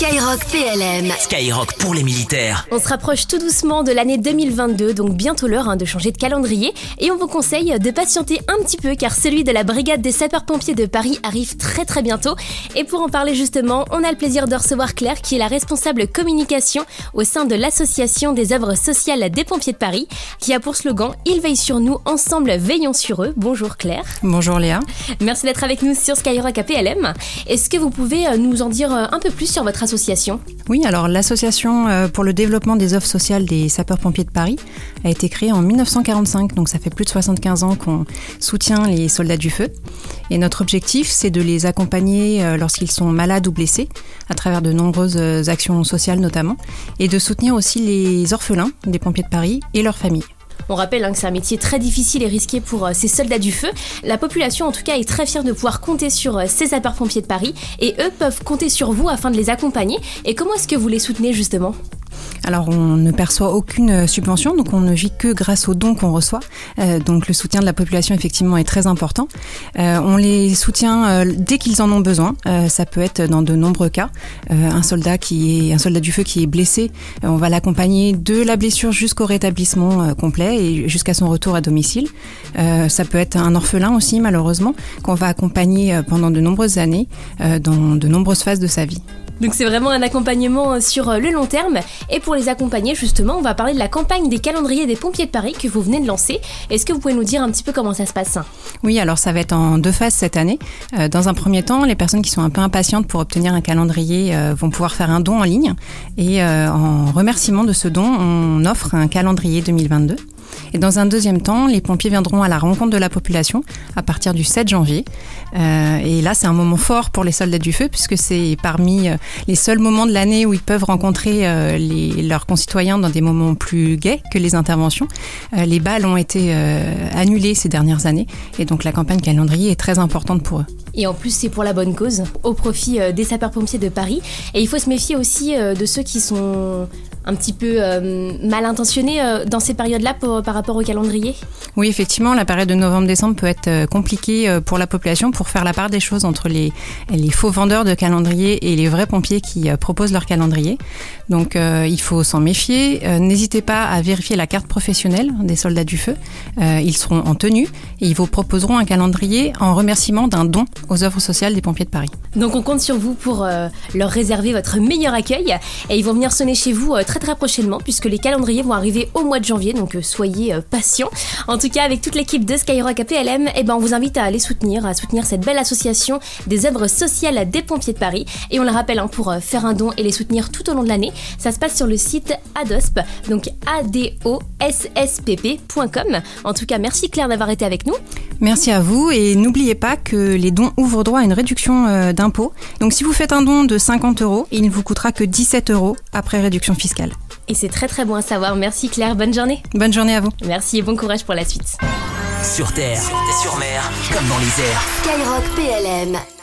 Skyrock PLM. Skyrock pour les militaires. On se rapproche tout doucement de l'année 2022, donc bientôt l'heure hein, de changer de calendrier. Et on vous conseille de patienter un petit peu car celui de la brigade des sapeurs-pompiers de Paris arrive très très bientôt. Et pour en parler justement, on a le plaisir de recevoir Claire qui est la responsable communication au sein de l'association des œuvres sociales des pompiers de Paris qui a pour slogan Ils veillent sur nous, ensemble veillons sur eux. Bonjour Claire. Bonjour Léa. Merci d'être avec nous sur Skyrock APLM. Est-ce que vous pouvez euh, nous en dire euh, un peu plus sur votre association Oui, alors l'association euh, pour le développement des offres sociales des sapeurs-pompiers de Paris a été créée en 1945, donc ça fait plus de 75 ans qu'on soutient les soldats du feu. Et notre objectif, c'est de les accompagner lorsqu'ils sont malades ou blessés, à travers de nombreuses actions sociales notamment, et de soutenir aussi les orphelins des pompiers de Paris et leurs familles. On rappelle hein, que c'est un métier très difficile et risqué pour euh, ces soldats du feu. La population, en tout cas, est très fière de pouvoir compter sur euh, ces sapeurs-pompiers de Paris et eux peuvent compter sur vous afin de les accompagner. Et comment est-ce que vous les soutenez justement? Alors on ne perçoit aucune euh, subvention, donc on ne vit que grâce aux dons qu'on reçoit. Euh, donc le soutien de la population effectivement est très important. Euh, on les soutient dès qu'ils en ont besoin. ça peut être dans de nombreux cas. un soldat qui est un soldat du feu qui est blessé, on va l'accompagner de la blessure jusqu'au rétablissement complet et jusqu'à son retour à domicile. ça peut être un orphelin aussi malheureusement qu'on va accompagner pendant de nombreuses années dans de nombreuses phases de sa vie. Donc c'est vraiment un accompagnement euh, sur euh, le long terme. Et pour les accompagner justement, on va parler de la campagne des calendriers des pompiers de Paris que vous venez de lancer. Est-ce que vous pouvez nous dire un petit peu comment ça se passe? Oui, alors ça va être en deux phases cette année. Euh, dans un premier temps, les personnes qui sont un peu impatientes pour obtenir un calendrier vont pouvoir faire un don en ligne. Et en remerciement de ce don, on offre un calendrier 2022. Et dans un deuxième temps, les pompiers viendront à la rencontre de la population à partir du 7 janvier. Euh, et là, c'est un moment fort pour les soldats du feu puisque c'est parmi euh, les seuls moments de l'année où ils peuvent rencontrer euh, leurs concitoyens dans des moments plus gais que les interventions. les balles ont été annulées ces dernières années et donc la campagne calendrier est très importante pour eux. Et en plus, c'est pour la bonne cause, au profit des sapeurs-pompiers de Paris. Et il faut se méfier aussi de ceux qui sont un petit peu euh, mal intentionné euh, dans ces périodes-là par rapport au calendrier Oui, effectivement, la période de novembre-décembre peut être euh, compliquée pour la population pour faire la part des choses entre les, les faux vendeurs de calendrier et les vrais pompiers qui proposent leur calendrier. Donc il faut s'en méfier. N'hésitez pas à vérifier la carte professionnelle des soldats du feu. ils seront en tenue et ils vous proposeront un calendrier en remerciement d'un don aux œuvres sociales des pompiers de Paris. Donc on compte sur vous pour leur réserver votre meilleur accueil et ils vont venir sonner chez vous très très prochainement puisque les calendriers vont arriver au mois de janvier, donc euh, soyez euh, patients. En tout cas, avec toute l'équipe de Skyrock APLM, eh ben, on vous invite à aller soutenir, à soutenir cette belle association des œuvres sociales des pompiers de Paris. Et on le rappelle, hein, pour euh, faire un don et les soutenir tout au long de l'année, ça se passe sur le site ADOSP, donc ADOSSPP.com. En tout cas, merci Claire d'avoir été avec nous. Merci à vous et n'oubliez pas que les dons ouvrent droit à une réduction d'impôt. Donc si vous faites un don de 50 euros, il ne vous coûtera que 17 euros après réduction fiscale. Et c'est très très bon à savoir. Merci Claire, bonne journée. Bonne journée à vous. Merci et bon courage pour la suite. Sur terre, sur mer, comme dans les airs. Skyrock PLM.